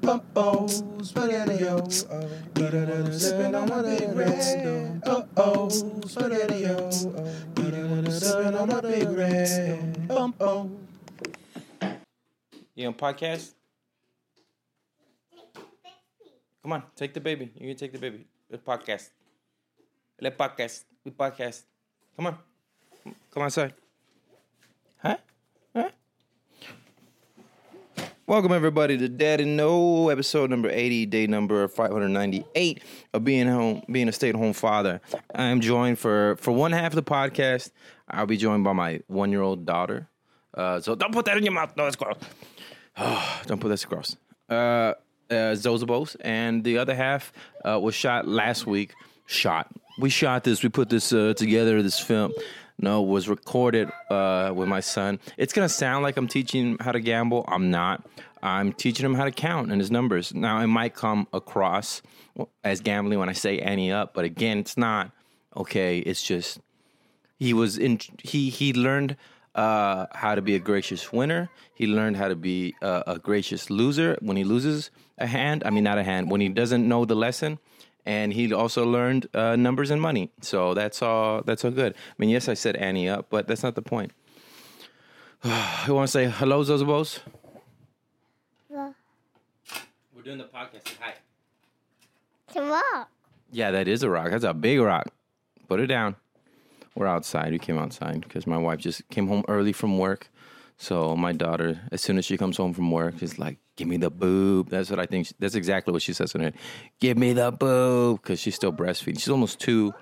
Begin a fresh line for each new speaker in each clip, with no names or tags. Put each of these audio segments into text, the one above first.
Bubbles, spaghetti oh, oh. Sipping on my big red. Oh oh, spaghetti oh. Sipping on my big red. Bum oh.
You on podcast? Come on, take the baby. You can take the baby. Let's podcast. Let's podcast. We podcast. Come on. Come on, sir. Huh? Huh? Welcome everybody to Daddy No, episode number 80, day number 598 of being home, being a stay-at-home father. I am joined for for one half of the podcast. I'll be joined by my one-year-old daughter. Uh, so don't put that in your mouth. No, that's gross. don't put that across. Uh, uh, Zozabos, and the other half uh, was shot last week. Shot. We shot this. We put this uh, together. This film. No, was recorded uh, with my son. It's gonna sound like I'm teaching him how to gamble. I'm not. I'm teaching him how to count and his numbers. Now it might come across as gambling when I say ante up, but again, it's not. Okay, it's just he was in he he learned uh, how to be a gracious winner. He learned how to be a gracious loser when he loses a hand. I mean, not a hand when he doesn't know the lesson. And he also learned uh, numbers and money. So that's all. That's all good. I mean, yes, I said ante up, but that's not the point. I want to say hello, Zozabos. We're doing the podcast. Hi.
Tomorrow.
Yeah, that is a rock. That's a big rock. Put it down. We're outside. We came outside because my wife just came home early from work. So my daughter, as soon as she comes home from work, is like, "Give me the boob." That's what I think. That's exactly what she says in it. Give me the boob because she's still breastfeeding. She's almost two,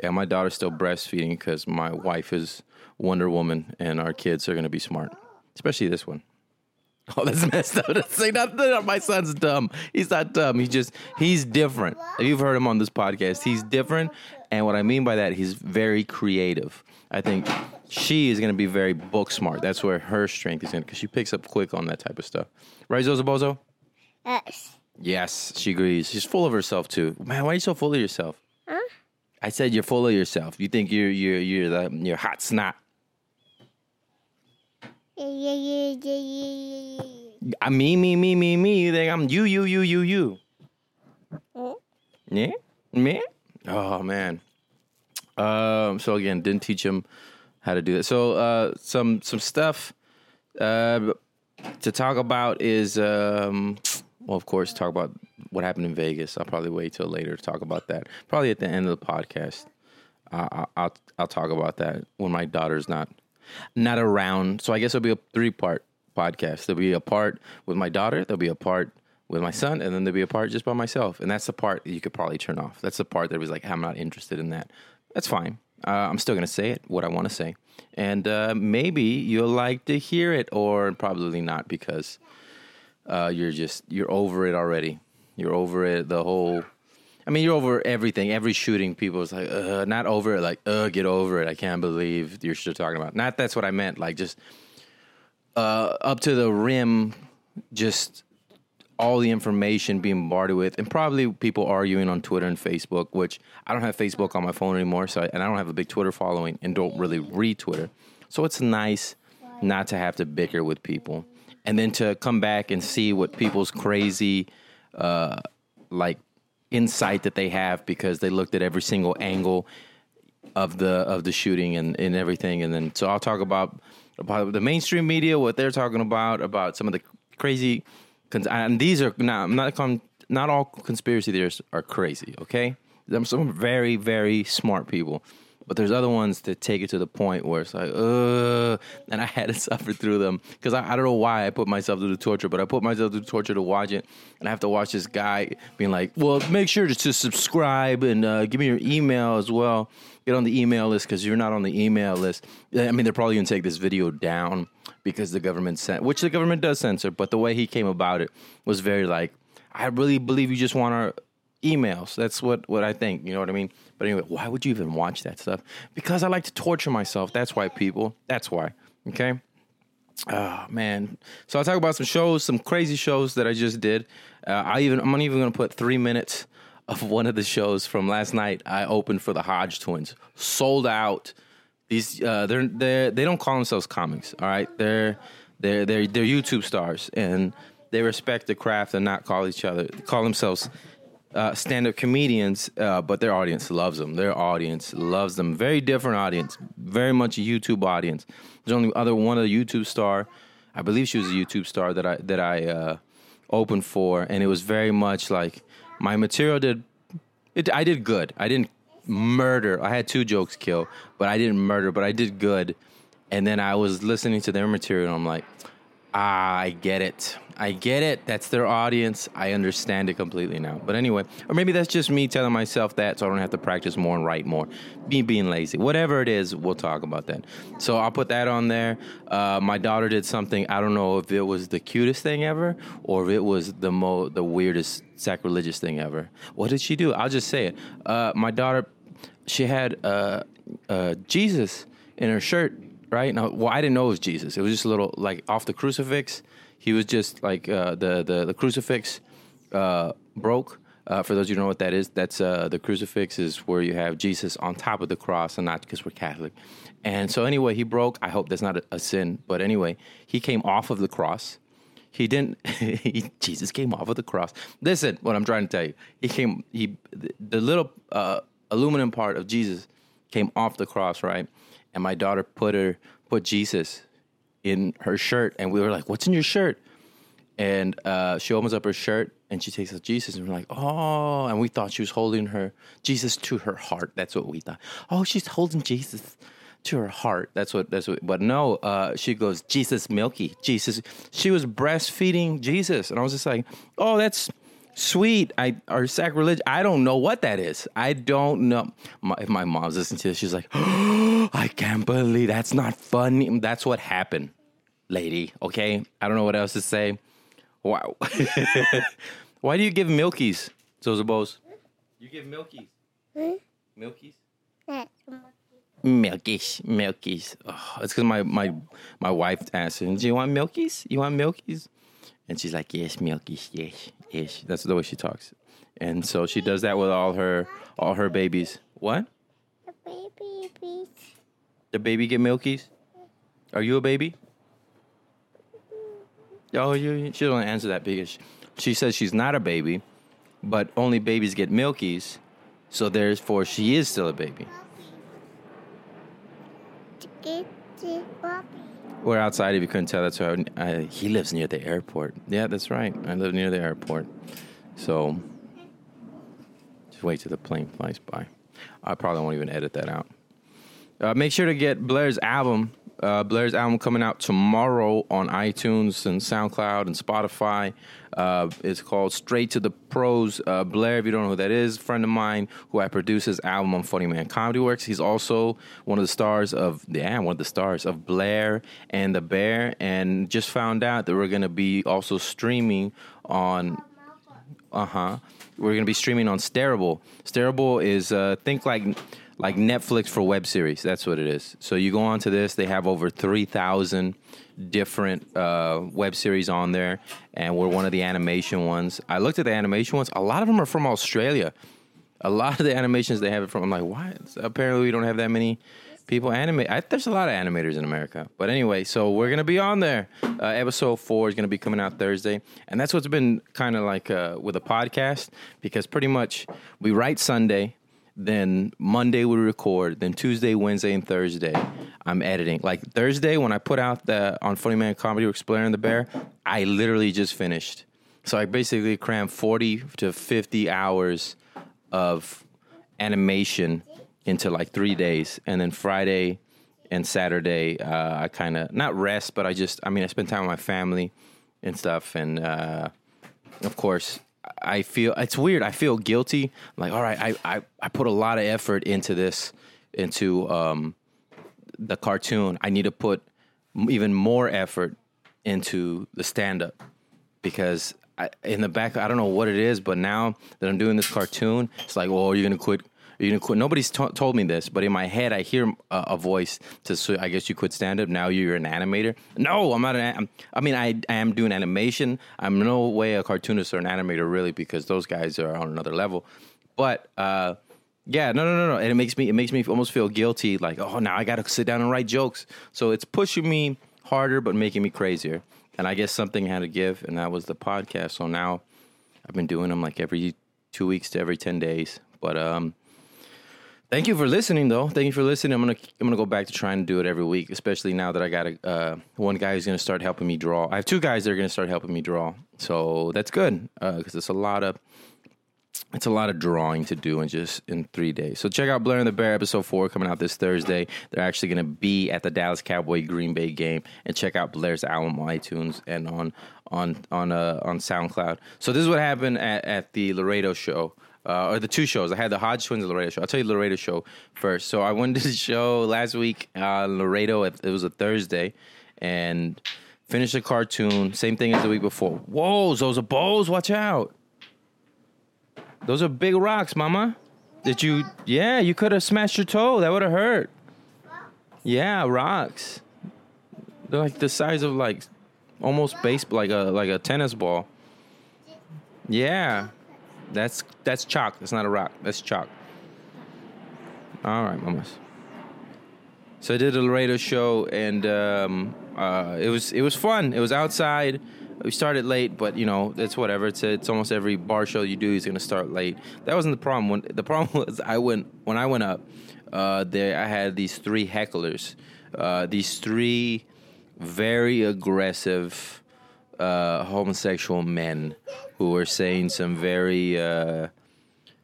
and my daughter's still breastfeeding because my wife is Wonder Woman, and our kids are gonna be smart, especially this one. Oh, that's messed up. Say not, not my son's dumb. He's not dumb. He's just he's different. If you've heard him on this podcast. He's different, and what I mean by that, he's very creative. I think she is going to be very book smart. That's where her strength is in because she picks up quick on that type of stuff. Right, Zozobozo?
Yes.
Yes, she agrees. She's full of herself too. Man, why are you so full of yourself?
Huh?
I said you're full of yourself. You think you're you're you're the you're hot snot.
Yeah, yeah, yeah, yeah, yeah, yeah,
I me me me me me. You think I'm you you you you you.
yeah.
Yeah, me. Oh man. Um. So again, didn't teach him how to do that. So uh, some some stuff uh, to talk about is um, well, of course, talk about what happened in Vegas. I'll probably wait till later to talk about that. Probably at the end of the podcast. I, I, I'll I'll talk about that when my daughter's not not around. So I guess it'll be a three part podcast. There'll be a part with my daughter. There'll be a part with my son, and then there'll be a part just by myself. And that's the part that you could probably turn off. That's the part that was like, I'm not interested in that. That's fine. Uh, I'm still gonna say it what I want to say, and uh, maybe you'll like to hear it, or probably not because uh, you're just you're over it already. You're over it. The whole. I mean, you're over everything. Every shooting, people's like, uh, not over it. Like, uh, get over it. I can't believe you're still talking about. Not that's what I meant. Like, just uh, up to the rim, just all the information being bombarded with, and probably people arguing on Twitter and Facebook. Which I don't have Facebook on my phone anymore, so I, and I don't have a big Twitter following, and don't really read Twitter. So it's nice not to have to bicker with people, and then to come back and see what people's crazy, uh, like insight that they have because they looked at every single angle of the of the shooting and, and everything and then so I'll talk about about the mainstream media what they're talking about about some of the crazy cons- and these are I'm not con- not all conspiracy theorists are crazy okay there's some very very smart people but there's other ones that take it to the point where it's like, uh, and I had to suffer through them because I, I don't know why I put myself through the torture, but I put myself through the torture to watch it, and I have to watch this guy being like, well, make sure to subscribe and uh, give me your email as well. Get on the email list because you're not on the email list. I mean, they're probably gonna take this video down because the government sent, which the government does censor, but the way he came about it was very like, I really believe you just want our emails. That's what what I think. You know what I mean? But anyway, why would you even watch that stuff? Because I like to torture myself. That's why, people. That's why. Okay. Oh man. So I'll talk about some shows, some crazy shows that I just did. Uh, I even I'm even gonna put three minutes of one of the shows from last night. I opened for the Hodge twins, sold out. These uh, they're they they don't call themselves comics. All right, they're they're they're they're YouTube stars and they respect the craft and not call each other call themselves uh, stand-up comedians, uh, but their audience loves them. Their audience loves them. Very different audience, very much a YouTube audience. There's only other one other YouTube star, I believe she was a YouTube star that I that I uh, opened for, and it was very much like my material did. It, I did good. I didn't murder. I had two jokes kill, but I didn't murder. But I did good. And then I was listening to their material, I'm like, ah, I get it. I get it. That's their audience. I understand it completely now. But anyway, or maybe that's just me telling myself that so I don't have to practice more and write more. Me being lazy. Whatever it is, we'll talk about that. So I'll put that on there. Uh, my daughter did something. I don't know if it was the cutest thing ever or if it was the mo the weirdest sacrilegious thing ever. What did she do? I'll just say it. Uh, my daughter, she had uh, uh, Jesus in her shirt. Right now, well, I didn't know it was Jesus. It was just a little like off the crucifix he was just like uh, the, the the crucifix uh, broke. Uh, for those who don't know what that is, that's uh, the crucifix is where you have Jesus on top of the cross, and not because we're Catholic. And so anyway, he broke. I hope that's not a, a sin, but anyway, he came off of the cross. He didn't. he, Jesus came off of the cross. Listen, what I'm trying to tell you. He came. He the, the little uh, aluminum part of Jesus came off the cross, right? And my daughter put her put Jesus in her shirt, and we were like, "What's in your shirt?" And uh, she opens up her shirt and she takes out Jesus, and we're like, "Oh!" And we thought she was holding her Jesus to her heart. That's what we thought. Oh, she's holding Jesus to her heart. That's what. That's what. But no, uh, she goes, "Jesus, Milky, Jesus." She was breastfeeding Jesus, and I was just like, "Oh, that's." Sweet, I or sacrilege. I don't know what that is. I don't know. My, if my mom's listening to this, she's like, oh, "I can't believe that's not funny." That's what happened lady. Okay, I don't know what else to say. Wow. Why do you give milkies, Zozabos? You give milkies. Hmm? Milkies.
That's
Milkies, milkies. Oh, it's because my my my wife asked, "Do you want milkies? You want milkies?" And she's like, "Yes, milkies. Yes, yes." That's the way she talks, and so she does that with all her all her babies. What?
the baby bees.
The baby get milkies? Are you a baby? Mm-hmm. Oh, you. She don't answer that because she says she's not a baby, but only babies get milkies, so therefore she is still a baby. We're outside. If you couldn't tell, that's why I, he lives near the airport. Yeah, that's right. I live near the airport, so just wait till the plane flies by. I probably won't even edit that out. Uh, make sure to get Blair's album. Uh, Blair's album coming out tomorrow on iTunes and SoundCloud and Spotify. Uh, it's called Straight to the Pros. Uh, Blair, if you don't know who that is, friend of mine who I produce his album on Funny Man Comedy Works. He's also one of the stars of yeah, one of the stars of Blair and the Bear. And just found out that we're gonna be also streaming on uh huh. We're gonna be streaming on Stareable. Stareable is uh, think like like Netflix for web series. That's what it is. So you go onto this. They have over three thousand different uh, web series on there, and we're one of the animation ones. I looked at the animation ones. A lot of them are from Australia. A lot of the animations they have it from. I'm like, why? Apparently, we don't have that many people animate. I, there's a lot of animators in America. But anyway, so we're gonna be on there. Uh, episode four is gonna be coming out Thursday, and that's what's been kind of like uh, with a podcast because pretty much we write Sunday, then Monday we record, then Tuesday, Wednesday, and Thursday I'm editing. Like Thursday when I put out the on Funny Man Comedy and the Bear, I literally just finished. So I basically crammed 40 to 50 hours of animation into like three days, and then Friday and Saturday uh, I kind of not rest, but I just I mean I spend time with my family and stuff, and uh, of course I feel it's weird. I feel guilty. Like all right, I, I I put a lot of effort into this into um, the cartoon. I need to put even more effort into the stand up because I, in the back, I don't know what it is, but now that I'm doing this cartoon, it's like, oh, you're gonna quit. Nobody's to told me this, but in my head, I hear a, a voice to. So I guess you quit stand up. Now you're an animator. No, I'm not. An, I'm, I mean, I, I am doing animation. I'm no way a cartoonist or an animator really, because those guys are on another level. But uh, Yeah, no, no, no, no. And it makes me it makes me almost feel guilty. Like, oh, now I got to sit down and write jokes. So it's pushing me harder, but making me crazier. And I guess something had to give, and that was the podcast. So now I've been doing them like every two weeks to every ten days. But um, thank you for listening, though. Thank you for listening. I'm gonna I'm gonna go back to trying to do it every week, especially now that I got a uh, one guy who's gonna start helping me draw. I have two guys that are gonna start helping me draw, so that's good because it's a lot of it's a lot of drawing to do in just in three days. So check out Blair and the Bear episode four coming out this Thursday. They're actually going to be at the Dallas Cowboy Green Bay game, and check out Blair's album on iTunes and on on on uh, on SoundCloud. So this is what happened at, at the Laredo show. Uh, or the two shows. I had the Hodge Twins and Laredo show. I'll tell you the Laredo show first. So I went to the show last week, uh, Laredo. It was a Thursday, and finished a cartoon. Same thing as the week before. Whoa, those are bows. Watch out. Those are big rocks, mama. Did you? Yeah, you could have smashed your toe. That would have hurt. Yeah, rocks. They're like the size of like almost base, like a like a tennis ball. Yeah, that's that's chalk. That's not a rock. That's chalk. All right, mamas. So I did a Laredo show, and um, uh, it was it was fun. It was outside. We started late, but you know it's whatever. It's it's almost every bar show you do is gonna start late. That wasn't the problem. When the problem was, I went when I went up. Uh, there, I had these three hecklers. Uh, these three very aggressive uh, homosexual men who were saying some very uh,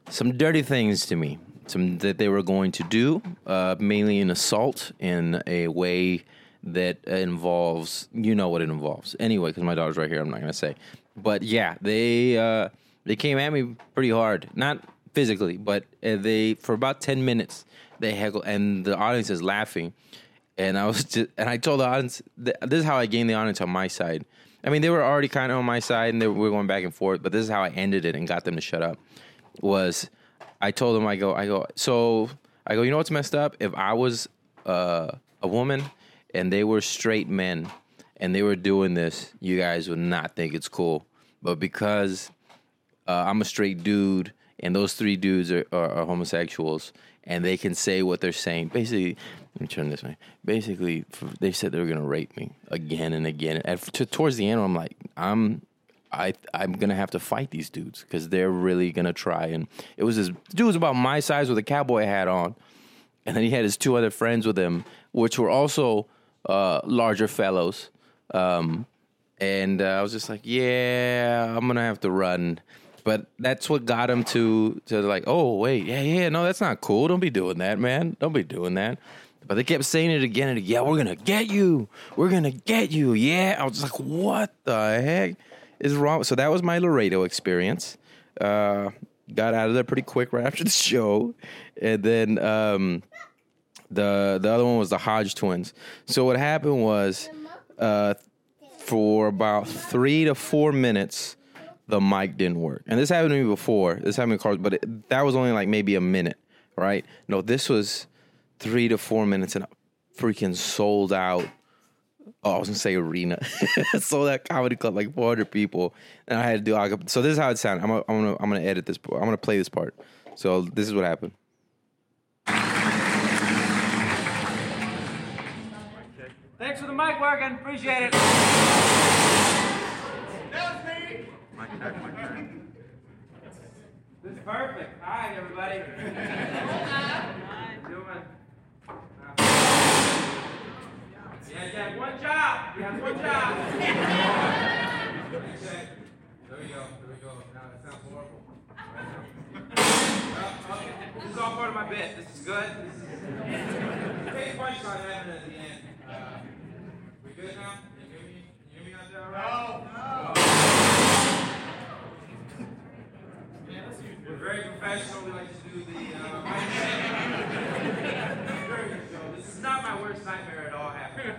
some dirty things to me. Some that they were going to do, uh, mainly an assault in a way that involves you know what it involves. Anyway because my daughter's right here i'm not gonna say. But yeah they uh they came at me pretty hard. Not physically but uh, they for about 10 minutes they heckled and the audience is laughing. And i was just and i told the audience th- this is how i gained the audience on my side i mean they were already kind of on my side and they, we were going back and forth but this is how i ended it and got them to shut up was i told them i go i go so i go you know what's messed up if i was uh, a woman and they were straight men and they were doing this, you guys would not think it's cool. But because uh, I'm a straight dude and those three dudes are, are, are, homosexuals and they can say what they're saying, basically, let me turn this way. Basically, they said they were gonna rape me again and again. And to, towards the end, I'm like, I'm. I I'm gonna have to fight these dudes because they're really gonna try. And it was this dude was about my size with a cowboy hat on, and then he had his two other friends with him, which were also uh, larger fellows. Um, and uh, I was just like, yeah, I'm gonna have to run. But that's what got him to to like, oh wait, yeah, yeah, no, that's not cool. Don't be doing that, man. Don't be doing that. But they kept saying it again and again. Yeah, we're gonna get you. We're gonna get you. Yeah. I was like, what the heck is wrong? So that was my Laredo experience. Uh, got out of there pretty quick right after the show, and then um, the the other one was the Hodge twins. So what happened was, uh, for about three to four minutes, the mic didn't work. And this happened to me before. This happened to cars, but it, that was only like maybe a minute, right? No, this was three to four minutes and freaking sold out. Oh, I was gonna say arena. sold out comedy club like 400 people, and I had to do. So this is how it sounded. I'm gonna, I'm gonna, I'm gonna edit this. I'm gonna play this part. So this is what happened.
Thanks for the mic working. Appreciate it.
That was me.
Mic check, mic check. This is perfect. Hi, everybody. Doing. Yeah, yeah, one job. You have one job. okay. There we go. There we go. Now that sounds horrible. Uh, okay. This is all part of my bit. This is good. This is. Hey, punchline happening at the end. Uh, we good now? Can you hear me? Can you hear me out there all right? No. We're very professional. We like to do the uh, mic check. Very good show. This is not my worst nightmare at all happening.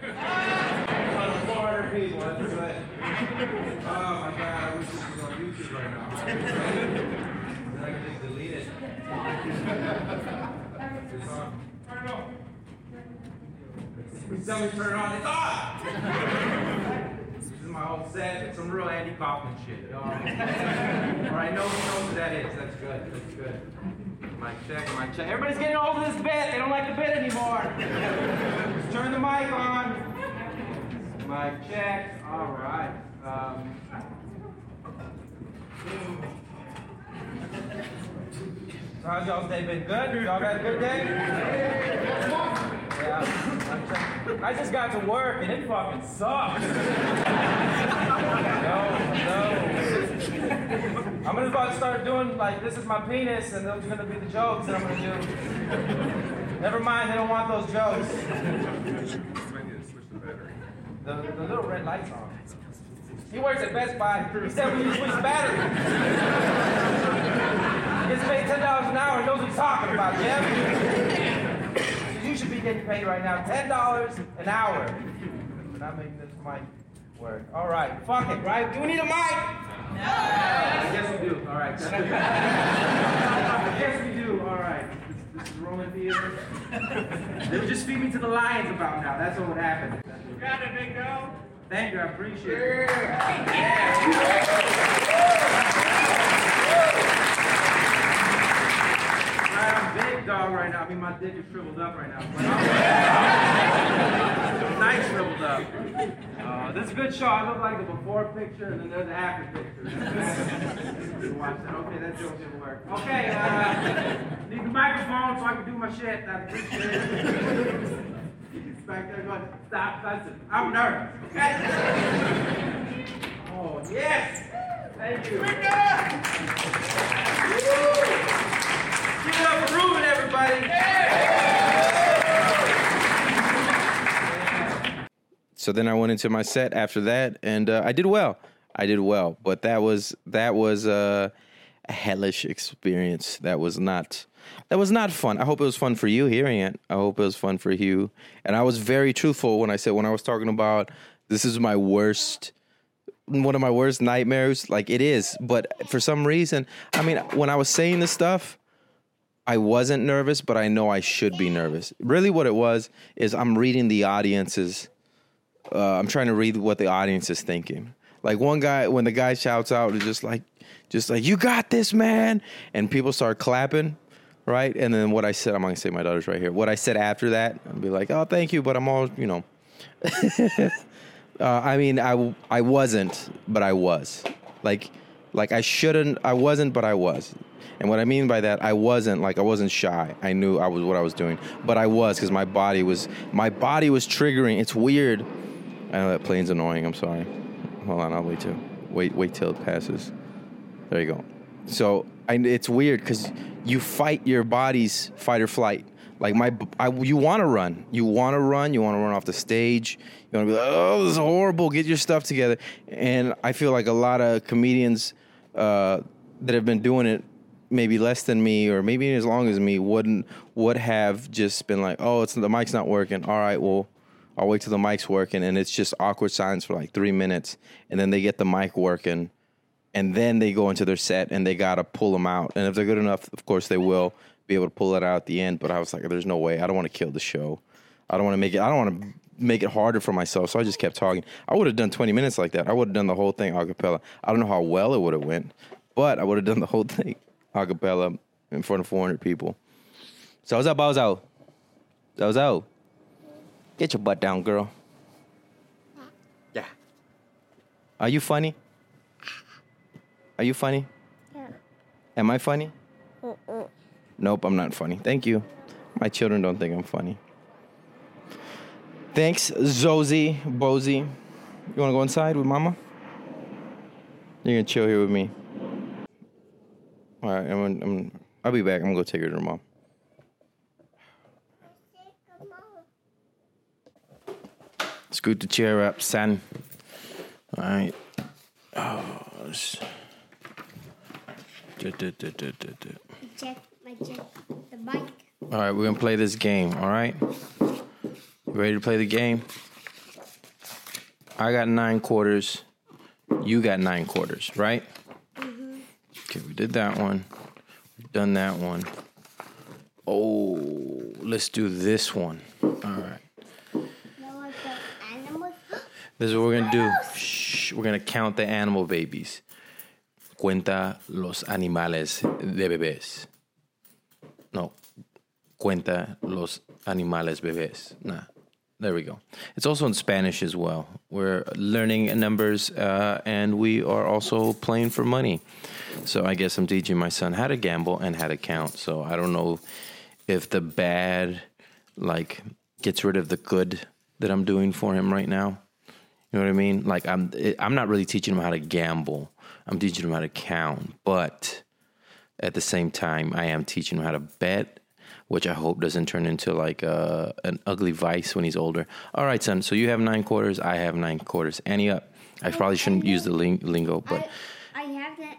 On 400 people, that's good. Oh my god, I wish this was on YouTube right now. then I can just delete it. It's on. Turn it off. Tell me to turn it on. It's on. This is my old set. It's some real Andy Kaufman shit. All right. All right. No one knows who that is. That's good. That's good. Mic check, mic check. Everybody's getting over this bit. They don't like the bit anymore. Just turn the mic on. Mic check. All right. Um, so how's y'all's day been? Good? Y'all had a good day? Yeah. I just got to work and it fucking sucks. no, no. I'm gonna about to start doing like this is my penis and those are gonna be the jokes that I'm gonna do. Never mind, they don't want those jokes. The, the little red light's on. He works at Best Buy. He said we need to switch battery. He gets paid ten dollars an hour. He knows what he's talking about, Jeff. You should be getting paid right now ten dollars an hour. For not making this mic work. All right, fuck it, right? Do we need a mic? I guess we do. All right. I guess we do. All right. This, this is Roman theater. They'll just feed me to the lions about now. That's what would happen. You got it, big. Thank you. I appreciate it. Right, I'm big dog right now. I mean, my dick is shriveled up right now. But nice shriveled up. Uh, this is a good shot. I look like the before picture, and then there's the after picture. Watch that. Okay, that joke didn't work. Okay, uh, need the microphone so I can do my shit. I appreciate it. Back there going, stop, listen. I'm nervous. Okay? Oh, yes. Thank you. Give it up for Ruben, everybody.
So then I went into my set after that, and uh, I did well. I did well, but that was that was uh, a hellish experience. That was not that was not fun. I hope it was fun for you hearing it. I hope it was fun for you. And I was very truthful when I said when I was talking about this is my worst one of my worst nightmares. Like it is, but for some reason, I mean, when I was saying this stuff, I wasn't nervous, but I know I should be nervous. Really, what it was is I'm reading the audience's. Uh, I'm trying to read what the audience is thinking. Like one guy, when the guy shouts out, it's just like, just like you got this, man, and people start clapping, right? And then what I said, I'm gonna say my daughter's right here. What I said after that, I'd be like, oh, thank you, but I'm all, you know. Uh, I mean, I I wasn't, but I was. Like, like I shouldn't. I wasn't, but I was. And what I mean by that, I wasn't like I wasn't shy. I knew I was what I was doing, but I was because my body was my body was triggering. It's weird. I know that plane's annoying. I'm sorry. Hold on, I'll wait till wait wait till it passes. There you go. So I, it's weird because you fight your body's fight or flight. Like my, I, you want to run, you want to run, you want to run off the stage. You want to be like, oh, this is horrible. Get your stuff together. And I feel like a lot of comedians uh, that have been doing it maybe less than me or maybe as long as me wouldn't would have just been like, oh, it's the mic's not working. All right, well, I'll wait till the mic's working, and it's just awkward silence for like three minutes, and then they get the mic working and then they go into their set and they gotta pull them out. And if they're good enough, of course they will be able to pull it out at the end. But I was like, there's no way. I don't want to kill the show. I don't want to make it. I don't want to make it harder for myself. So I just kept talking. I would have done 20 minutes like that. I would have done the whole thing a cappella. I don't know how well it would have went, but I would have done the whole thing a cappella in front of 400 people. So what's up, was out. get your butt down, girl. Yeah. Are you funny? Are you funny?
Yeah.
Am I funny?
Mm-mm.
Nope, I'm not funny. Thank you. My children don't think I'm funny. Thanks, Zozy, Bozy. You want to go inside with Mama? You're gonna chill here with me. All right, I'm, gonna- I'm, I'll be back. I'm gonna go take her to her mom. Scoot the chair up, son. All right. Oh, du- du- du- du- du.
Check my check the bike.
All right, we're gonna play this game. All right, you ready to play the game? I got nine quarters. You got nine quarters, right? Okay, we did that one. We've done that one. Oh, let's do this one. All right, this is what we're gonna do. Shh, we're gonna count the animal babies. Cuenta los animales de bebés. no, cuenta los animales bebés. Nah, there we go. It's also in Spanish as well. We're learning numbers uh, and we are also playing for money. So I guess I'm teaching my son how to gamble and how to count. So I don't know if the bad like gets rid of the good that I'm doing for him right now. You know what I mean? Like I'm I'm not really teaching him how to gamble. I'm teaching him how to count, but at the same time I am teaching him how to bet, which I hope doesn't turn into like a, an ugly vice when he's older. All right, son. So you have nine quarters. I have nine quarters. Ante up? I probably shouldn't use the ling- lingo, but
I, I have that,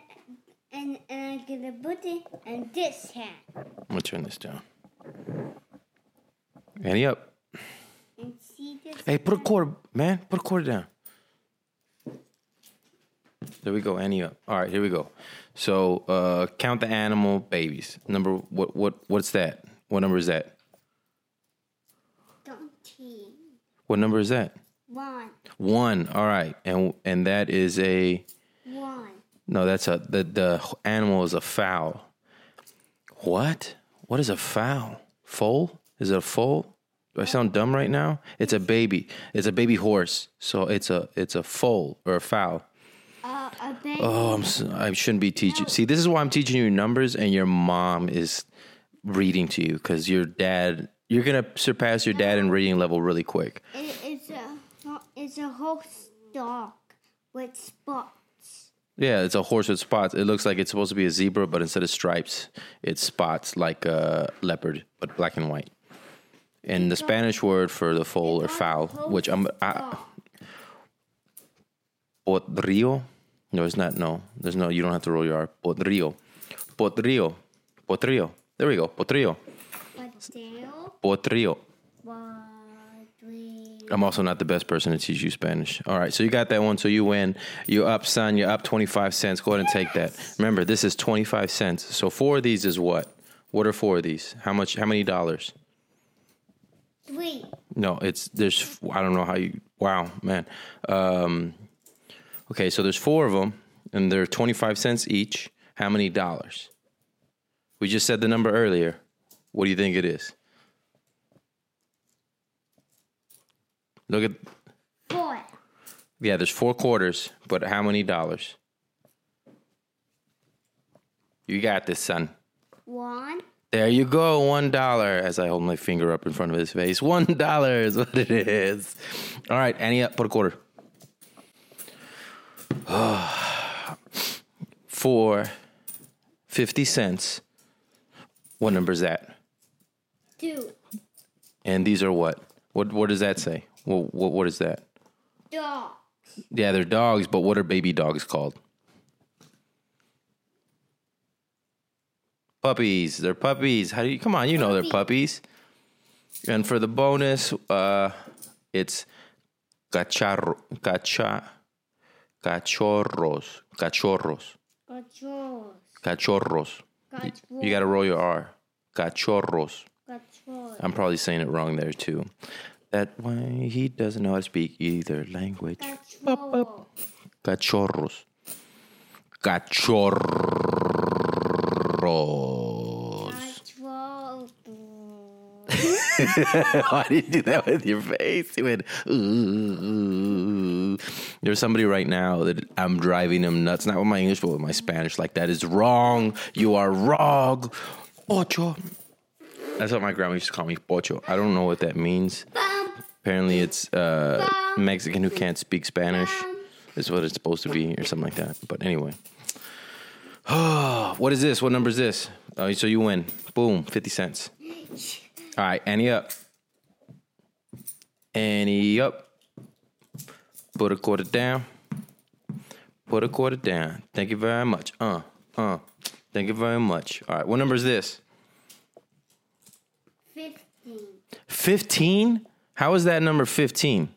and, and I get a button and this hand.
I'm gonna turn this down. Ante up?
And see this?
Hey, put a quarter, man. Put a quarter down. There we go. Ante up? All right, here we go. So, uh, count the animal babies. Number what? What? What's that? What number is that?
Donkey.
What number is that?
One.
One. All right, and and that is a
One.
no. That's a the the animal is a fowl. What? What is a fowl? Foal? Is it a foal? Do I sound dumb right now? It's a baby. It's a baby horse. So it's a it's a foal or a fowl.
Uh, a baby.
Oh, I'm, I shouldn't be teaching. See, this is why I'm teaching you numbers, and your mom is reading to you because your dad. You're gonna surpass your dad in reading level really quick.
It, it's a it's a whole dog with spots.
Yeah, it's a horse with spots. It looks like it's supposed to be a zebra, but instead of stripes, it's spots like a leopard, but black and white. And the Spanish word for the foal or fowl, which I'm I, potrillo. No, it's not. No, there's no. You don't have to roll your R. Potrillo, potrillo, potrillo. There we go. Potrillo,
Potato.
potrillo. I'm also not the best person to teach you Spanish. All right, so you got that one. So you win. You're up, son. You're up 25 cents. Go ahead and take that. Remember, this is 25 cents. So four of these is what? What are four of these? How much? How many dollars?
Three.
No, it's there's. I don't know how you. Wow, man. Um, okay, so there's four of them, and they're 25 cents each. How many dollars? We just said the number earlier. What do you think it is? Look at
Four.
Yeah, there's four quarters, but how many dollars? You got this, son.
One.
There you go, one dollar. As I hold my finger up in front of his face, one dollar is what it is. All right, ante, up, uh, put a quarter. For fifty cents. What number is that?
Two.
And these are what? What? What does that say? What? What, what is that?
Dog.
Yeah, they're dogs, but what are baby dogs called? Puppies. They're puppies. How do you come on, you know they're puppies. And for the bonus, uh it's cacharro cacha cachorros. Cachorros.
Cachorros.
Cachorros.
Cachorros.
You gotta roll your R. Cachorros.
Cachorros.
I'm probably saying it wrong there too. That why he doesn't know how to speak either language.
Cachorro.
Cachorros. Cachorros. Why did you do that with your face? You went, ooh. There's somebody right now that I'm driving him nuts, not with my English, but with my Spanish. Like, that is wrong. You are wrong. Ocho. That's what my grandma used to call me, Pocho. I don't know what that means. Apparently, it's uh, Mexican who can't speak Spanish, is what it's supposed to be, or something like that. But anyway. what is this? What number is this? Oh, so you win. Boom, 50 cents. All right, ante up. ante up. Put a quarter down. Put a quarter down. Thank you very much. Uh, uh. Thank you very much. All right, what number is this?
Fifteen.
15? How is that number 15?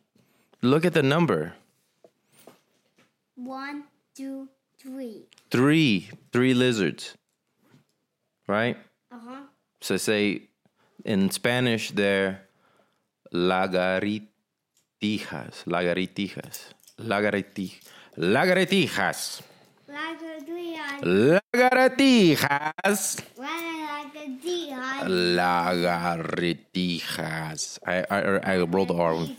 Look at the number.
One, two, three.
Three. Three lizards. Right?
Uh huh.
So say in Spanish they're lagartijas. Lagartijas. Lagarti. Lagartijas.
Like a three.
Lagartijas.
Lagartijas.
Lagartijas. I, I, I rolled the R. one.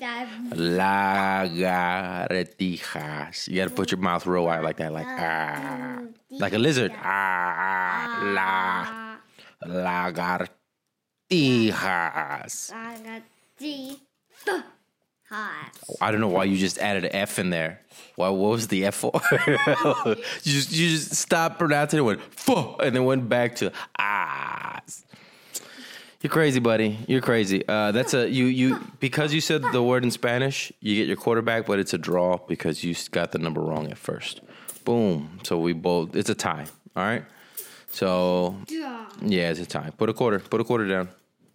Lagartijas. You gotta put your mouth real wide like that, like ah, like a lizard. Ah, la, lagartijas.
Lagartijas.
I don't know why you just added an F in there. Why? What was the F for? you just you just stopped pronouncing it, went fuh, and then went back to ah. You're crazy, buddy. You're crazy. Uh, that's a you you because you said the word in Spanish. You get your quarterback, but it's a draw because you got the number wrong at first. Boom. So we both. It's a tie. All right. So yeah, it's a tie. Put a quarter. Put a quarter down.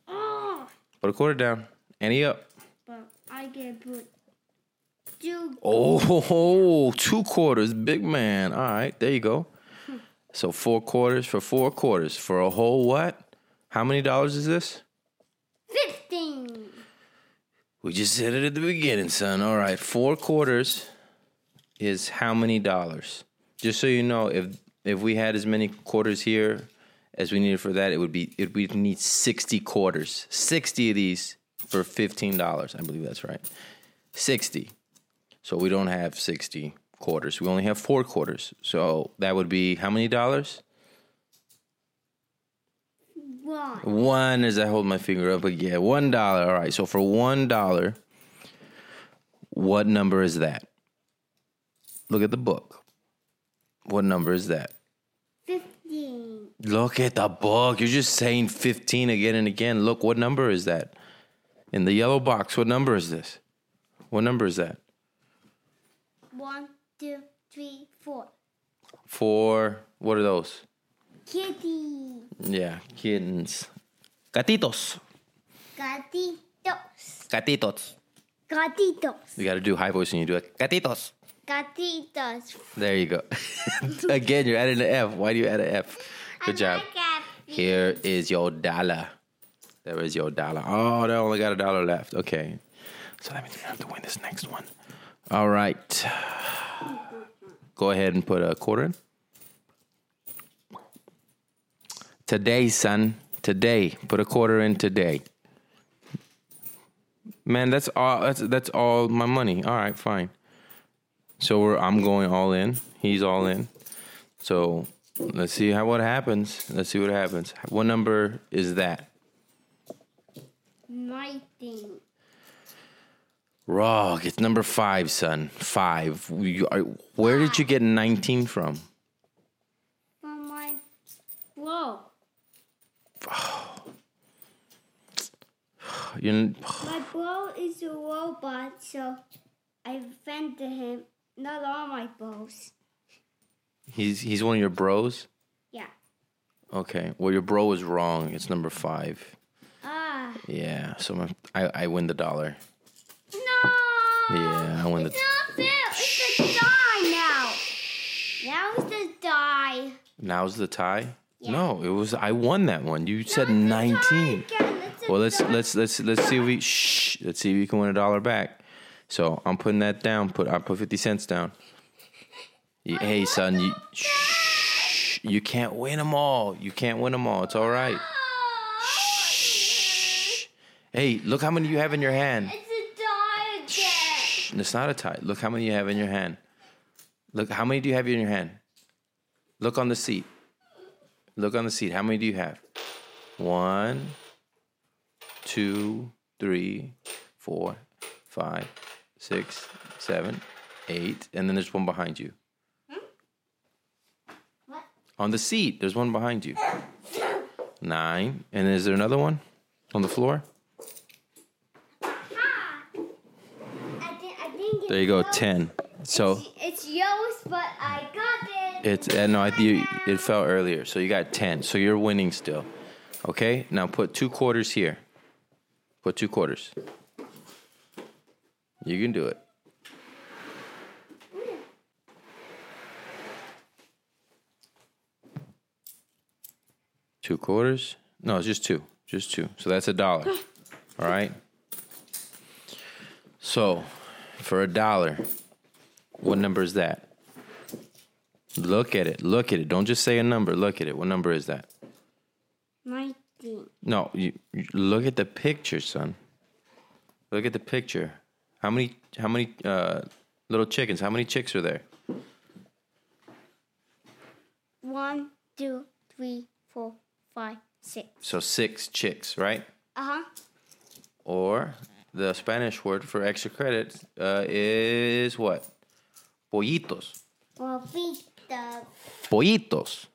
Oh,
Put a quarter down. Ante up.
but I can put two.
Oh, two quarters, big man. All right, there you go. Hmm. So four quarters for four quarters for a whole what? How many dollars is this?
Fifteen.
We just said it at the beginning, son. All right, four quarters is how many dollars? Just so you know, if if we had as many quarters here as we needed for that, it would be it we'd need sixty quarters. Sixty of these for fifteen dollars. I believe that's right. Sixty. So we don't have sixty quarters. We only have four quarters. So that would be how many dollars?
One.
One as I hold my finger up again. One dollar. All right. So for one dollar, what number is that? Look at the book. What number is that?
Fifteen.
Look at the book. You're just saying 15 again and again. Look, what number is that? In the yellow box, what number is this? What number is that?
One, two, three, four.
Four. What are those?
Kitty.
Yeah, kittens. Gatitos.
Gatitos.
Gatitos.
Gatitos.
You got to do high voice when you do it. Gatitos.
Gatitos.
There you go. Again, you're adding an F. Why do you add an F? Good job. Here is your dollar. There is your dollar. Oh, they only got a dollar left. Okay. So that means we have to win this next one. All right. Go ahead and put a quarter in. Today, son. Today. Put a quarter in today. Man, that's all that's that's all my money. All right, fine. So we're I'm going all in. He's all in. So let's see how what happens. Let's see what happens. What number is that?
Nineteen.
Wrong. It's number five, son. Five. You are, where did you get 19 from?
From my bro.
You
My bro is a robot, so I invented him. Not all my bros.
he's he's one of your bros.
Yeah.
Okay. Well, your bro is wrong. It's number five.
Ah.
Yeah. So my, I I win the dollar.
No.
Yeah, I win the.
It's not fair. It's a die now. Now it's a die.
Now's the tie.
Yeah.
No, it was I won that one. You said
Now
19.
again.
Well, let's let's let's let's see if we shh. Let's see if we can win a dollar back. So I'm putting that down. Put I put fifty cents down. Hey son, you shh. You can't win them all. You can't win them all. It's all right. Shh. Hey, look how many you have in your hand.
It's a die again.
Shh. It's not a tie. Look how many you have in your hand. Look, how many do you have in your hand? Look on the seat. Look on the seat. How many do you have? One, two, three, four, five, six, seven, eight, and then there's one behind you.
What?
On the seat, there's one behind you. Nine, and is there another one on the floor?
I think, I think
There you go,
it's
ten. So
yours. It's yours, but I got it.
It's uh, no, I you, it fell earlier, so you got ten. So you're winning still. Okay, now put two quarters here. Put two quarters. You can do it. Two quarters? No, it's just two. Just two. So that's a dollar. All right. So, for a dollar, what number is that? Look at it. Look at it. Don't just say a number. Look at it. What number is that?
19.
No, you, you look at the picture, son. Look at the picture. How many how many uh, little chickens? How many chicks are there?
One, two, three, four, five, six.
So six chicks, right?
Uh huh.
Or the Spanish word for extra credit uh, is what? Pollitos.
Bobita.
Pollitos.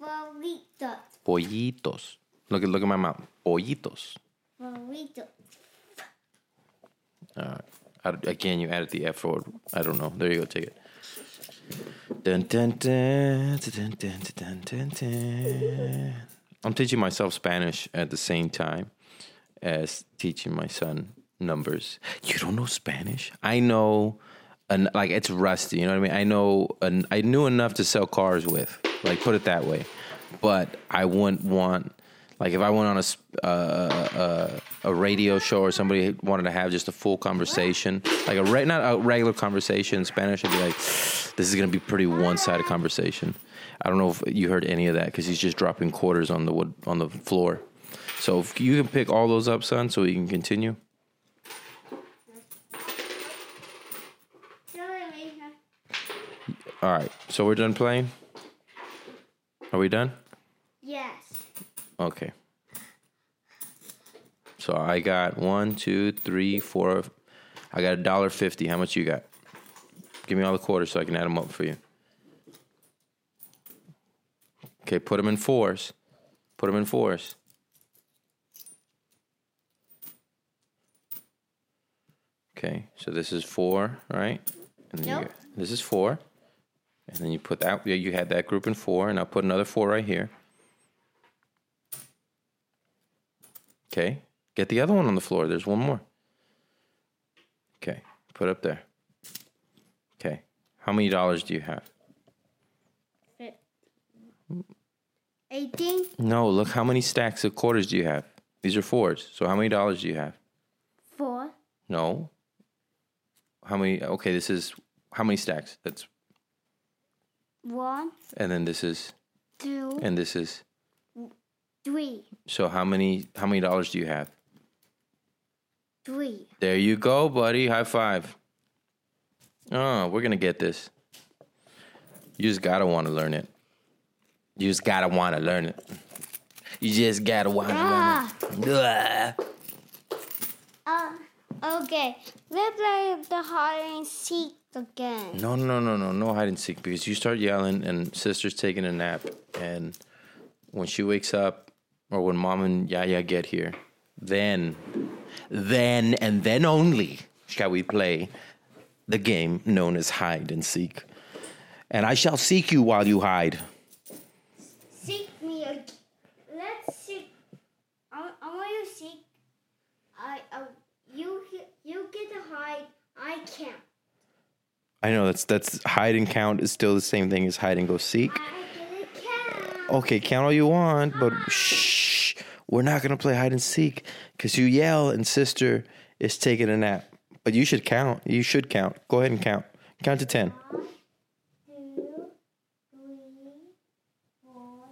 Bobita.
Pollitos. Look at look at my mouth. Pollitos.
Bobita.
Uh, again, you added the F word. I don't know. There you go. Take it. Dun, dun, dun, dun, dun, dun, dun, dun. I'm teaching myself Spanish at the same time as teaching my son numbers. You don't know Spanish? I know, an, like it's rusty. You know what I mean? I know, an, I knew enough to sell cars with. Like put it that way. But I wouldn't want, like if I went on a s- uh, uh, a radio show or somebody wanted to have just a full conversation, like a re- not a regular conversation in Spanish, I'd be like, this is gonna be pretty one sided conversation. I don't know if you heard any of that because he's just dropping quarters on the wood on the floor. So if you can pick all those up, son, so we can continue. All right. So we're done playing. Are we done?
Yes.
Okay. So I got one, two, three, four. I got a dollar fifty. How much you got? Give me all the quarters so I can add them up for you. Okay, put them in fours. Put them in fours. Okay, so this is four, right? And then you got- this is four. And then you put that, yeah, you had that group in four, and I'll put another four right here. Okay, get the other one on the floor. There's one more. Okay, put up there. Okay, how many dollars do you have?
18,
No, look how many stacks of quarters do you have? These are fours. So how many dollars do you have?
4,
No. How many? Okay, this is how many stacks? That's
1,
and then this is
2,
and this is.
3,
So how many how many dollars do you have?
3.
There you go, buddy. High five. Oh, we're gonna get this. You just gotta want to learn it. You just gotta want to learn it. You just gotta want to
Ah,
learn it. Ugh.
uh, okay. Let's play the hide and seek again.
No, no, no, no, no hide and seek because you start yelling and sister's taking a nap, and when she wakes up or when mom and Yaya get here, then, then and then only shall we play the game known as hide and seek. And I shall seek you while you hide.
Seek me again. Let's seek. I, I want you to seek. I, uh, you, you get to hide. I can't.
I know that's that's hide and count is still the same thing as hide and go seek.
I get to count.
Okay, count all you want, but shh, we're not gonna play hide and seek because you yell and sister is taking a nap. But you should count. You should count. Go ahead and count. Count to ten.
two, three, four.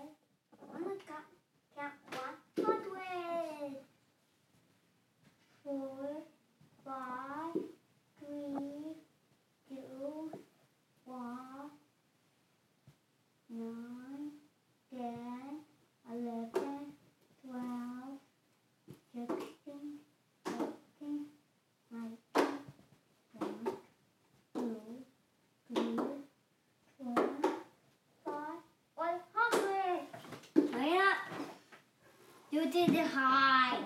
Oh my God! Count one hundred. Four, five, three, two, one, nine, ten, eleven, twelve, sixteen, seventeen, nineteen, one, two, three, four, five, one hundred. Hurry up! You did the hide.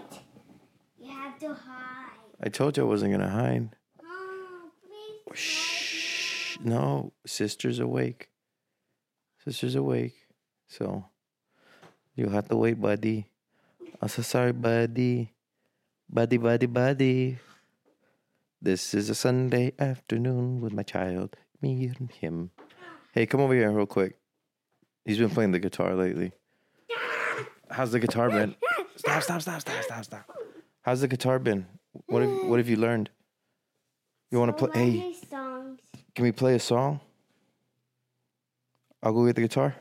You have to hide.
I told you I wasn't gonna hide.
Oh, please.
Shh. No, sister's awake. Sister's awake. So you'll have to wait, buddy. I'm so sorry, buddy. Buddy, buddy, buddy. This is a Sunday afternoon with my child, me and him. Hey, come over here real quick. He's been playing the guitar lately. How's the guitar been? Stop, stop, stop, stop, stop, stop. How's the guitar been? What have what have you learned? You want to
So
play? Hey,
many songs.
can we play a song? I'll go get the guitar.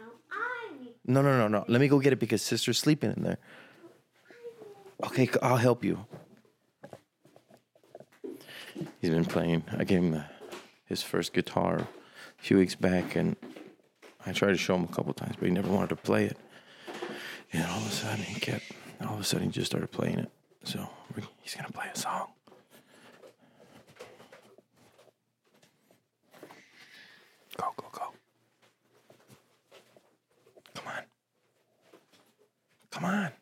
Oh, I
No, no, no, no. Let me go get it because sister's sleeping in there. Okay, I'll help you. He's been playing. I gave him uh, his first guitar a few weeks back, and I tried to show him a couple times, but he never wanted to play it. And all of a sudden, he kept. All of a sudden, he just started playing it. So he's gonna play a song. Go, go, go. Come on. Come on.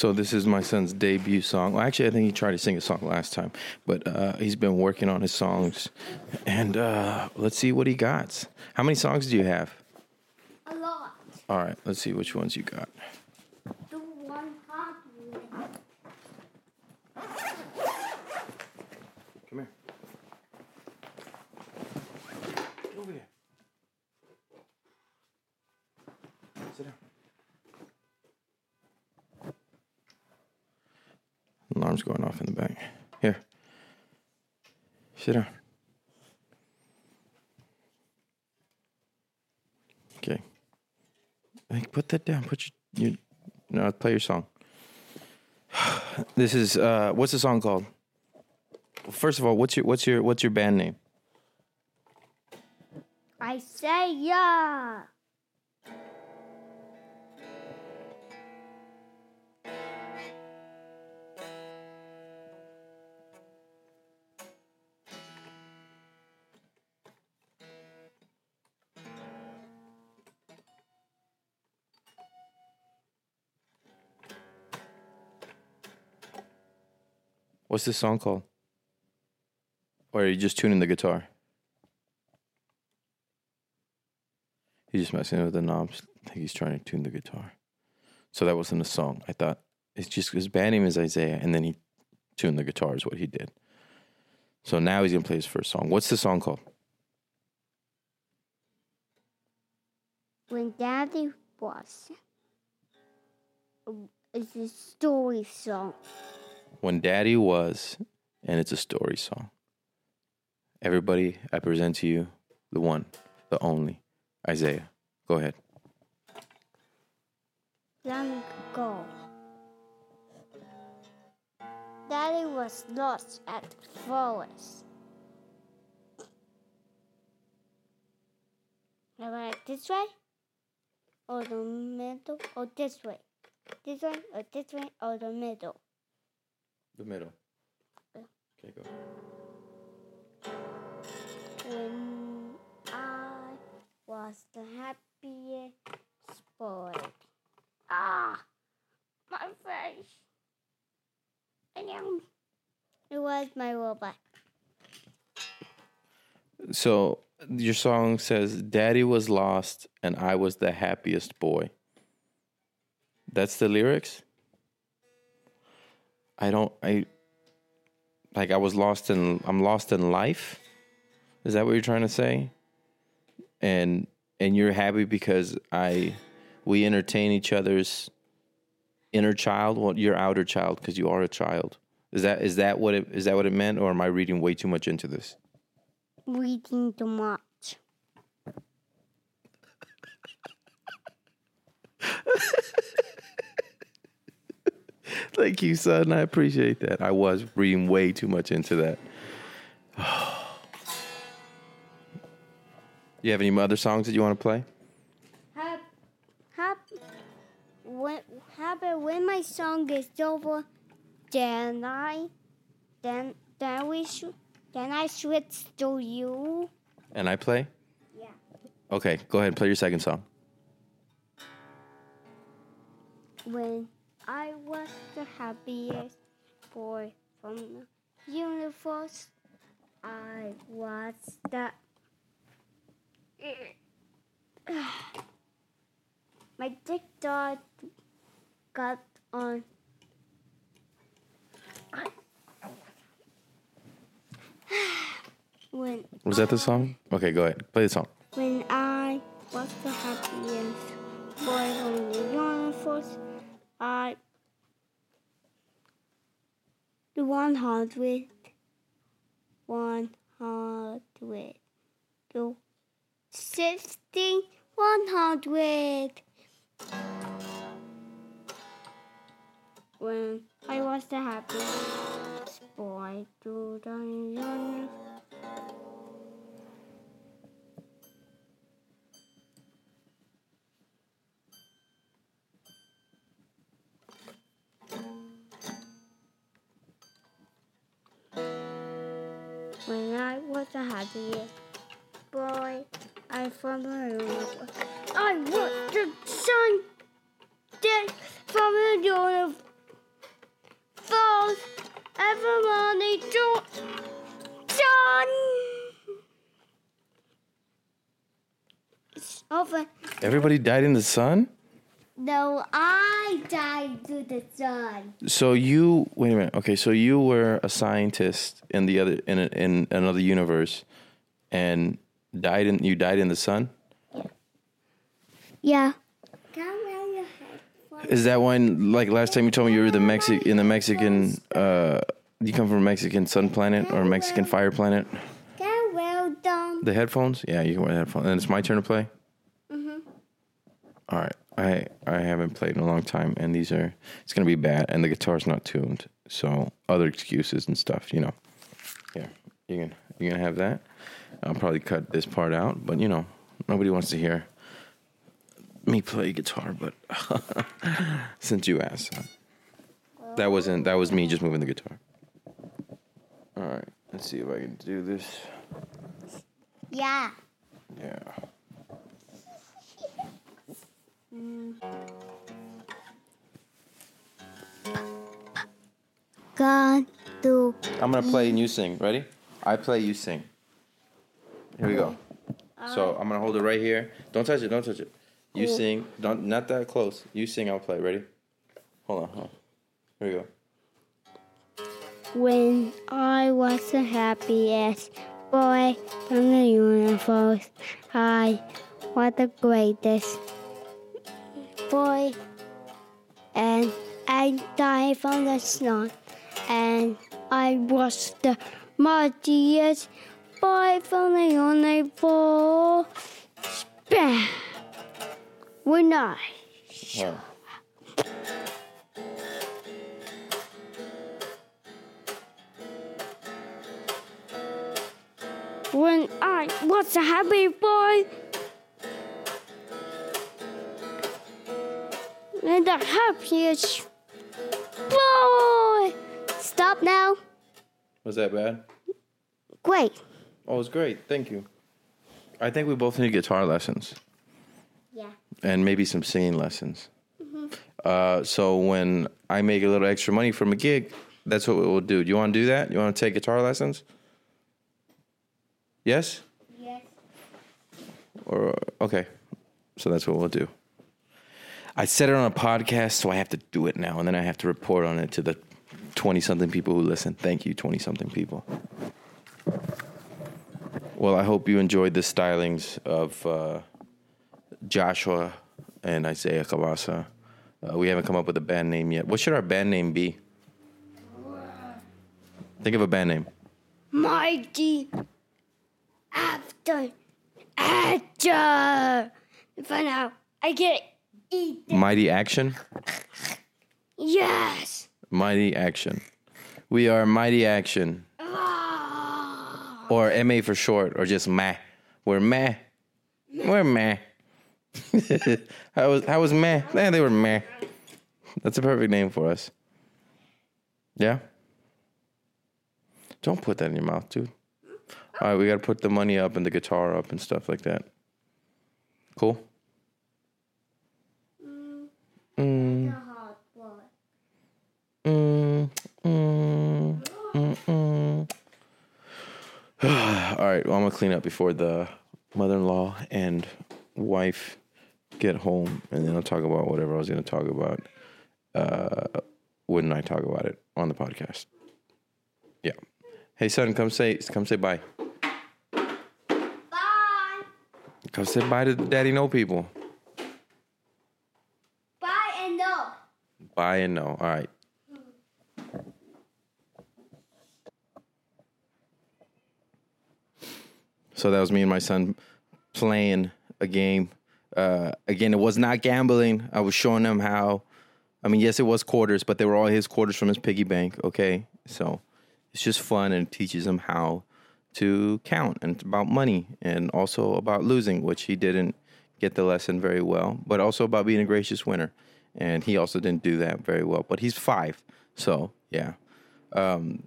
So this is my son's debut song. Well, actually, I think he tried to sing a song last time, but uh, he's been working on his songs, and uh, let's see what he got. How many songs do you have?
A lot.
All right, let's see which ones you got.
The one hot one.
Come here. Over here. Sit down. Alarm's going off in the back. Here. Sit down. Okay. Hey, put that down. Put your, your no, play your song. This is uh what's the song called? First of all, what's your what's your what's your band name?
I say yeah.
What's this song called? Or are you just tuning the guitar? He's just messing with the knobs. I think he's trying to tune the guitar. So that wasn't a song. I thought it's just his band name is Isaiah, and then he tuned the guitar is what he did. So now he's gonna play his first song. What's the song called?
When Daddy was. Um, it's a story song.
When Daddy Was, and it's a story song. Everybody, I present to you the one, the only, Isaiah. Go ahead.
long ago. Daddy was lost at the forest. I this way? Or the middle? Or this way? This one or this way or the middle?
The middle.
Yeah.
Okay, go.
When I was the happiest boy. Ah, my face. And. It was my robot.
So your song says, "Daddy was lost and I was the happiest boy." That's the lyrics. I don't. I like. I was lost in. I'm lost in life. Is that what you're trying to say? And and you're happy because I, we entertain each other's inner child. Well, your outer child because you are a child. Is that is that what it is that what it meant, or am I reading way too much into this?
Reading too much.
Thank you, son. I appreciate that. I was reading way too much into that. you have any other songs that you want to play?
Hap, hap, when, happy when my song is over, then I, then then we should, then I switch to you.
And I play?
Yeah.
Okay, go ahead and play your second song.
When I was the happiest boy from the universe, I was the. My dick dog got on. when
Was that the song? Okay, go ahead. Play the song.
when I was the happiest boy from the universe, I the one hundred one hundred. To sixty, one hundred. When I was the happiest boy to the young. When I was a happiest boy, I found my own. I was the sun dead from the universe. Everybody to sun. It's over.
Everybody died in the sun?
No, I died to the sun.
So you wait a minute. Okay, so you were a scientist in the other in a, in another universe, and died in you died in the sun.
Yeah. Come around your head.
Is that when like last time you told me you were the Mexi in the Mexican? Uh, you come from a Mexican sun planet or a Mexican fire planet?
Get well done.
The headphones? Yeah, you can wear the headphones. And it's my turn to play. Mhm. All right, I I haven't played in a long time, and these are it's gonna be bad, and the guitar's not tuned, so other excuses and stuff, you know. Yeah, you can you can have that. I'll probably cut this part out, but you know nobody wants to hear me play guitar. But since you asked, that wasn't that was me just moving the guitar. All right, let's see if I can do this.
Yeah.
Yeah.
Gone to
I'm gonna play and you sing. Ready? I play, you sing. Here we go. So I'm gonna hold it right here. Don't touch it. Don't touch it. You sing. Don't not that close. You sing. I'll play. Ready? Hold on. Hold on. Here we go.
when I was the happiest boy from the universe. I was the greatest boy, and I died from the snow, and I was the mightiest boy from the only universe. Bam! When I
right.
when I was a happy boy. And the happiest boy. Stop now.
Was that bad?
Great.
Oh, it was great. Thank you. I think we both need guitar lessons
Yeah.
and maybe some singing lessons. Mhm. Uh, so when I make a little extra money from a gig, that's what we'll do. Do you want to do that? You want to take guitar lessons? Yes?
Yes.
Or okay, so that's what we'll do. I said it on a podcast, so I have to do it now, and then I have to report on it to the twenty something people who listen. Thank you, twenty something people. Well, I hope you enjoyed the stylings of uh, Joshua and Isaiah Kabasa. Uh, we haven't come up with a band name yet. What should our band name be? Think of a band name.
Mighty after after. For now, I get eat. them.
Mighty Action.
Yes.
Mighty Action. We are Mighty Action.
Ah.
or MA for short, or just meh. We're meh. We're meh. how was how was meh? Man, they were meh. That's a perfect name for us. Yeah. Don't put that in your mouth, dude. All right, we got to put the money up and the guitar up and stuff like that. Cool. Mm, mm, mm, mm, mm. All right, well, I'm gonna clean up before the mother-in-law and wife get home, and then I'll talk about whatever I was gonna talk about. Uh, wouldn't I talk about it on the podcast? Yeah. Hey, son, come say come say bye.
Bye.
Come say bye to the daddy no people.
Bye and no.
Bye and no. All right. So that was me and my son playing a game. Uh, again, it was not gambling. I was showing him how. I mean, yes, it was quarters, but they were all his quarters from his piggy bank. Okay, so it's just fun and teaches him how to count and it's about money and also about losing, which he didn't get the lesson very well, but also about being a gracious winner. And he also didn't do that very well. But he's five, so yeah. Um,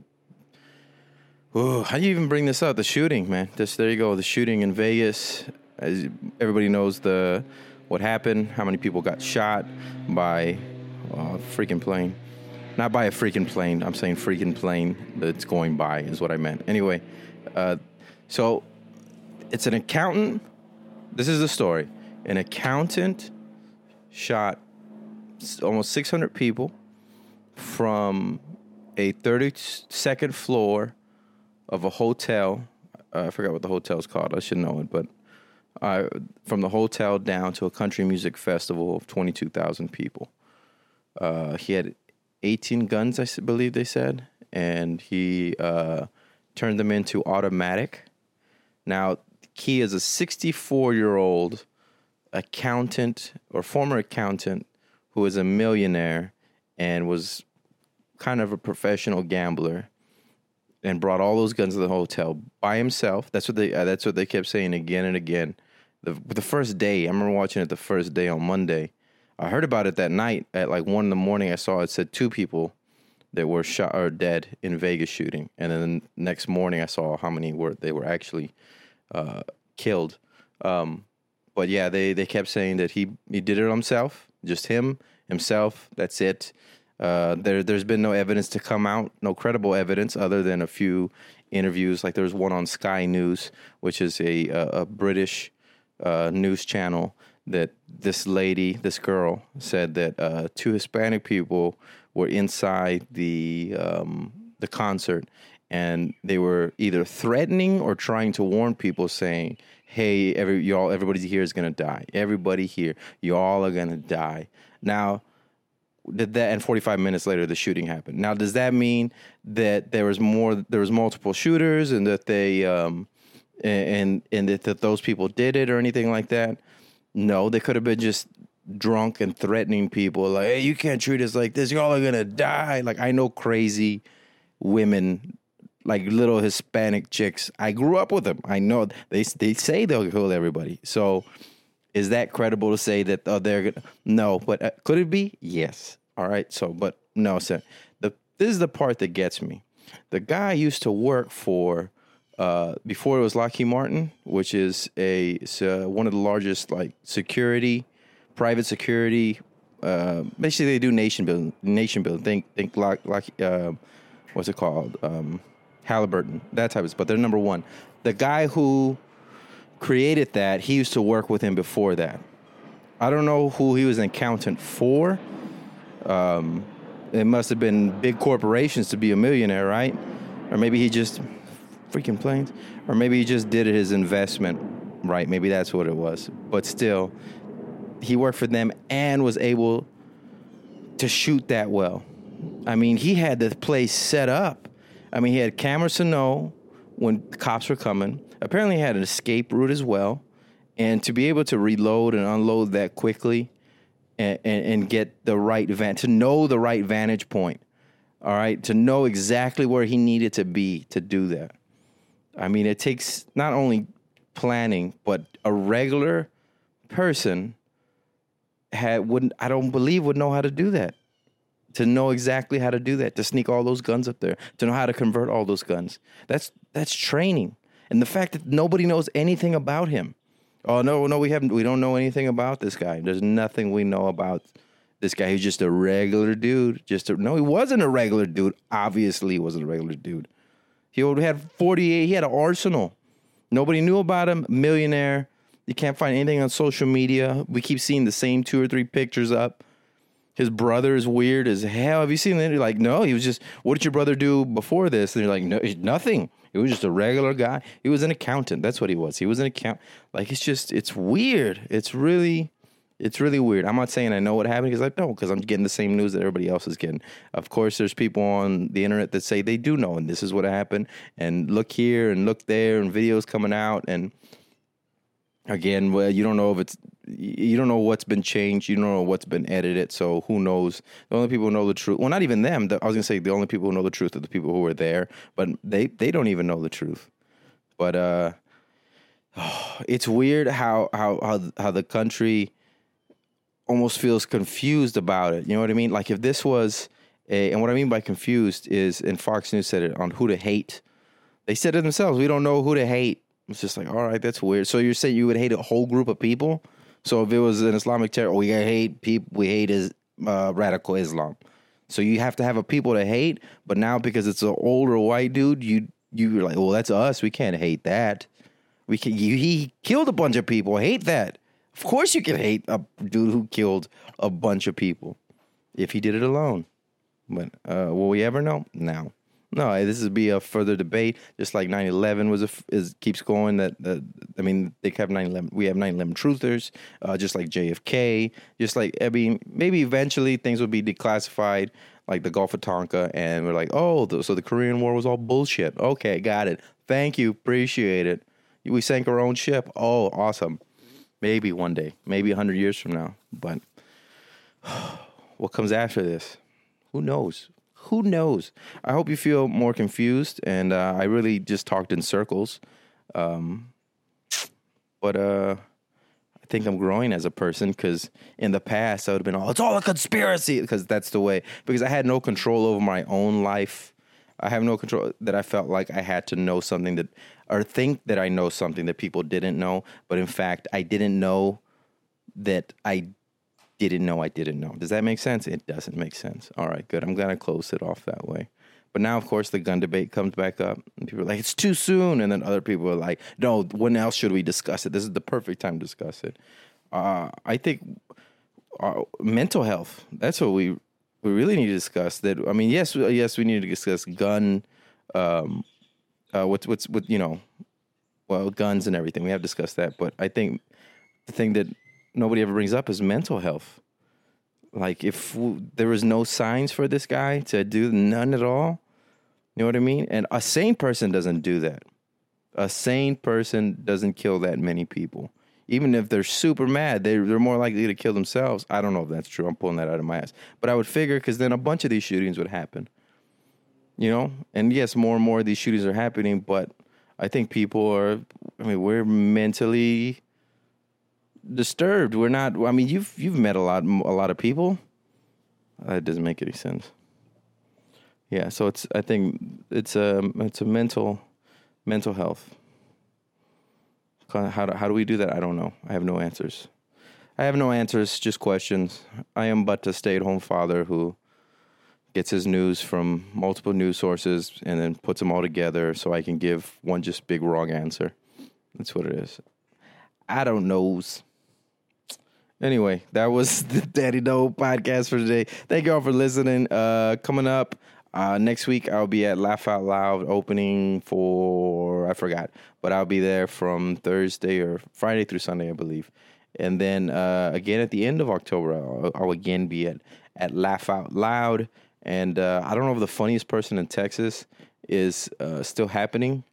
ooh, how do you even bring this up? The shooting, man. This there you go. The shooting in Vegas. As everybody knows, the what happened. How many people got shot by a freaking plane? Not by a freaking plane. I'm saying freaking plane that's going by is what I meant. Anyway, uh, so it's an accountant. This is the story. An accountant shot almost 600 people from a 32nd floor of a hotel. Uh, I forgot what the hotel's called. I should know it, but uh, from the hotel down to a country music festival of 22,000 people. Uh, he had 18 guns, I believe they said, and he uh, turned them into automatic. Now, he is a 64 year old accountant or former accountant who is a millionaire and was kind of a professional gambler and brought all those guns to the hotel by himself. That's what they uh, that's what they kept saying again and again. The the first day, I remember watching it the first day on Monday. I heard about it that night at like one in the morning. I saw it said two people that were shot or dead in Vegas shooting, and then the next morning I saw how many were they were actually uh, killed. Um, but yeah, they they kept saying that he he did it himself, just him himself. That's it. Uh, there there's been no evidence to come out, no credible evidence other than a few interviews. Like there was one on Sky News, which is a a, a British uh, news channel. That this lady, this girl, said that uh, two Hispanic people were inside the um, the concert, and they were either threatening or trying to warn people, saying, "Hey, every y'all, everybody here is gonna die. Everybody here, y'all are gonna die." Now, did that and 45 minutes later the shooting happened now does that mean that there was more there was multiple shooters and that they um and and that, that those people did it or anything like that no they could have been just drunk and threatening people like hey you can't treat us like this y'all are gonna die like i know crazy women like little hispanic chicks i grew up with them i know they they say they'll kill everybody so is that credible to say that oh, they're gonna no but uh, could it be yes all right so but no sir the this is the part that gets me the guy used to work for uh, before it was Lockheed Martin, which is a uh, one of the largest like security, private security. Uh, basically, they do nation building. Nation building. Think think Lock, Lock uh, what's it called? Um, Halliburton. That type of. stuff. But they're number one. The guy who created that, he used to work with him before that. I don't know who he was an accountant for. Um, it must have been big corporations to be a millionaire, right? Or maybe he just freaking planes, or maybe he just did his investment right. Maybe that's what it was. But still, he worked for them and was able to shoot that well. I mean, he had the place set up. I mean, he had cameras to know when cops were coming. Apparently, he had an escape route as well. And to be able to reload and unload that quickly and, and, and get the right van, to know the right vantage point, all right, to know exactly where he needed to be to do that. I mean, it takes not only planning, but a regular person had wouldn't I don't believe would know how to do that. To know exactly how to do that, to sneak all those guns up there, to know how to convert all those guns. That's that's training. And the fact that nobody knows anything about him. Oh no, no, we haven't we don't know anything about this guy. There's nothing we know about this guy. He's just a regular dude. Just a, no, he wasn't a regular dude. Obviously, he wasn't a regular dude. He had 48, he had an arsenal. Nobody knew about him. Millionaire. You can't find anything on social media. We keep seeing the same two or three pictures up. His brother is weird as hell. Have you seen that? You're like, no, he was just, what did your brother do before this? And you're like, no, nothing. He was just a regular guy. He was an accountant. That's what he was. He was an account. Like, it's just, it's weird. It's really, It's really weird. I'm not saying I know what happened because I don't, because I'm getting the same news that everybody else is getting. Of course, there's people on the internet that say they do know, and this is what happened, and look here and look there, and videos coming out, and again, well, you don't know if it's you don't know what's been changed, you don't know what's been edited, so who knows? The only people who know the truth. Well, not even them. The, I was gonna say the only people who know the truth are the people who were there, but they they don't even know the truth. But uh, it's weird how how how how the country almost feels confused about it. You know what I mean? Like if this was a, and what I mean by confused is, and Fox News said it on who to hate. They said it themselves. We don't know who to hate. It's just like, all right, that's weird. So you're saying you would hate a whole group of people? So if it was an Islamic terror, we hate people. We hate is uh, radical Islam. So you have to have a people to hate. But now because it's an older white dude, you you're like, well, that's us. We can't hate that. We can. You, he killed a bunch of people. Hate that. Of course, you can hate a dude who killed a bunch of people if he did it alone. But uh, will we ever know? No. No, this would be a further debate, just like 9/11 was a is keeps going. That uh, I mean, they have 9/11. We have 9/11 truthers, uh, just like JFK. Just like I mean, maybe eventually things will be declassified, like the Gulf of Tonkin, and we're like, oh, the, so the Korean War was all bullshit. Okay, got it. Thank you, appreciate it. We sank our own ship. Oh, awesome. Maybe one day, maybe 100 years from now. But what comes after this? Who knows? Who knows? I hope you feel more confused, and uh, I really just talked in circles. Um, but uh, I think I'm growing as a person because in the past I would have been all, it's all a conspiracy because that's the way, because I had no control over my own life. I have no control that I felt like I had to know something that, or think that I know something that people didn't know. But in fact, I didn't know that I didn't know I didn't know. Does that make sense? It doesn't make sense. All right, good. I'm gonna close it off that way. But now, of course, the gun debate comes back up, and people are like, "It's too soon," and then other people are like, "No, when else should we discuss it? This is the perfect time to discuss it." Uh, I think uh, mental health. That's what we we really need to discuss. That I mean, yes, yes, we need to discuss gun. Um, uh, what's what's what you know, well, guns and everything. We have discussed that, but I think the thing that nobody ever brings up is mental health. Like if w- there was no signs for this guy to do none at all, you know what I mean? And a sane person doesn't do that. A sane person doesn't kill that many people. Even if they're super mad, they're, they're more likely to kill themselves. I don't know if that's true. I'm pulling that out of my ass. But I would figure because then a bunch of these shootings would happen. You know? And yes, more and more of these shootings are happening, but I think people are, I mean, we're mentally disturbed. We're not. I mean, you've you've met a lot a lot of people. Uh, that doesn't make any sense. Yeah, so it's. I think it's a it's a mental mental health. How do, how do we do that? I don't know. I have no answers. I have no answers, just questions. I am but a stay at home father who gets his news from multiple news sources and then puts them all together so I can give one just big wrong answer. That's what it is. I don't knows. Anyway, that was the Daddy Doe podcast for today. Thank you all for listening. Uh, coming up uh, next week, I'll be at Laugh Out Loud opening for I forgot, but I'll be there from Thursday or Friday through Sunday, I believe. And then uh, again at the end of October, I'll, I'll, again be at at Laugh Out Loud. And uh, I don't know if the funniest person in Texas is uh, still happening.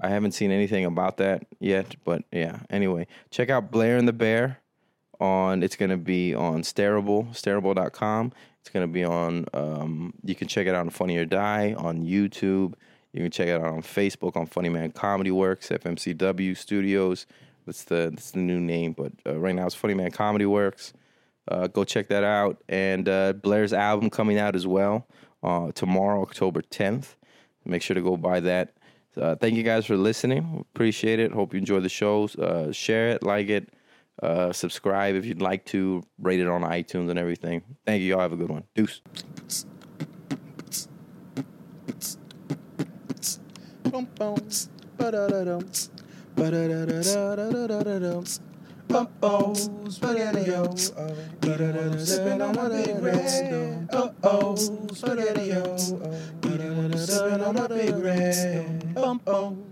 I haven't seen anything about that yet, but yeah. Anyway, check out Blair and the Bear on it's going to be on Stareable, stareable.com. It's going to be on um, you can check it out on Funny or Die on YouTube. You can check it out on Facebook on Funny Man Comedy Works, FMCW Studios. That's the that's the new name, but uh, right now it's Funny Man Comedy Works. Uh, go check that out. And uh, Blair's album coming out as well uh, tomorrow, October 10th. Make sure to go buy that. Uh, thank you guys for listening. Appreciate it. Hope you enjoy the shows. Uh, share it, like it, uh, subscribe if you'd like to. Rate it on iTunes and everything. Thank you. Y'all have a good one. Deuce.
Uh-oh, spaghetti-o. Uh-oh, spaghetti-o. Uh-oh.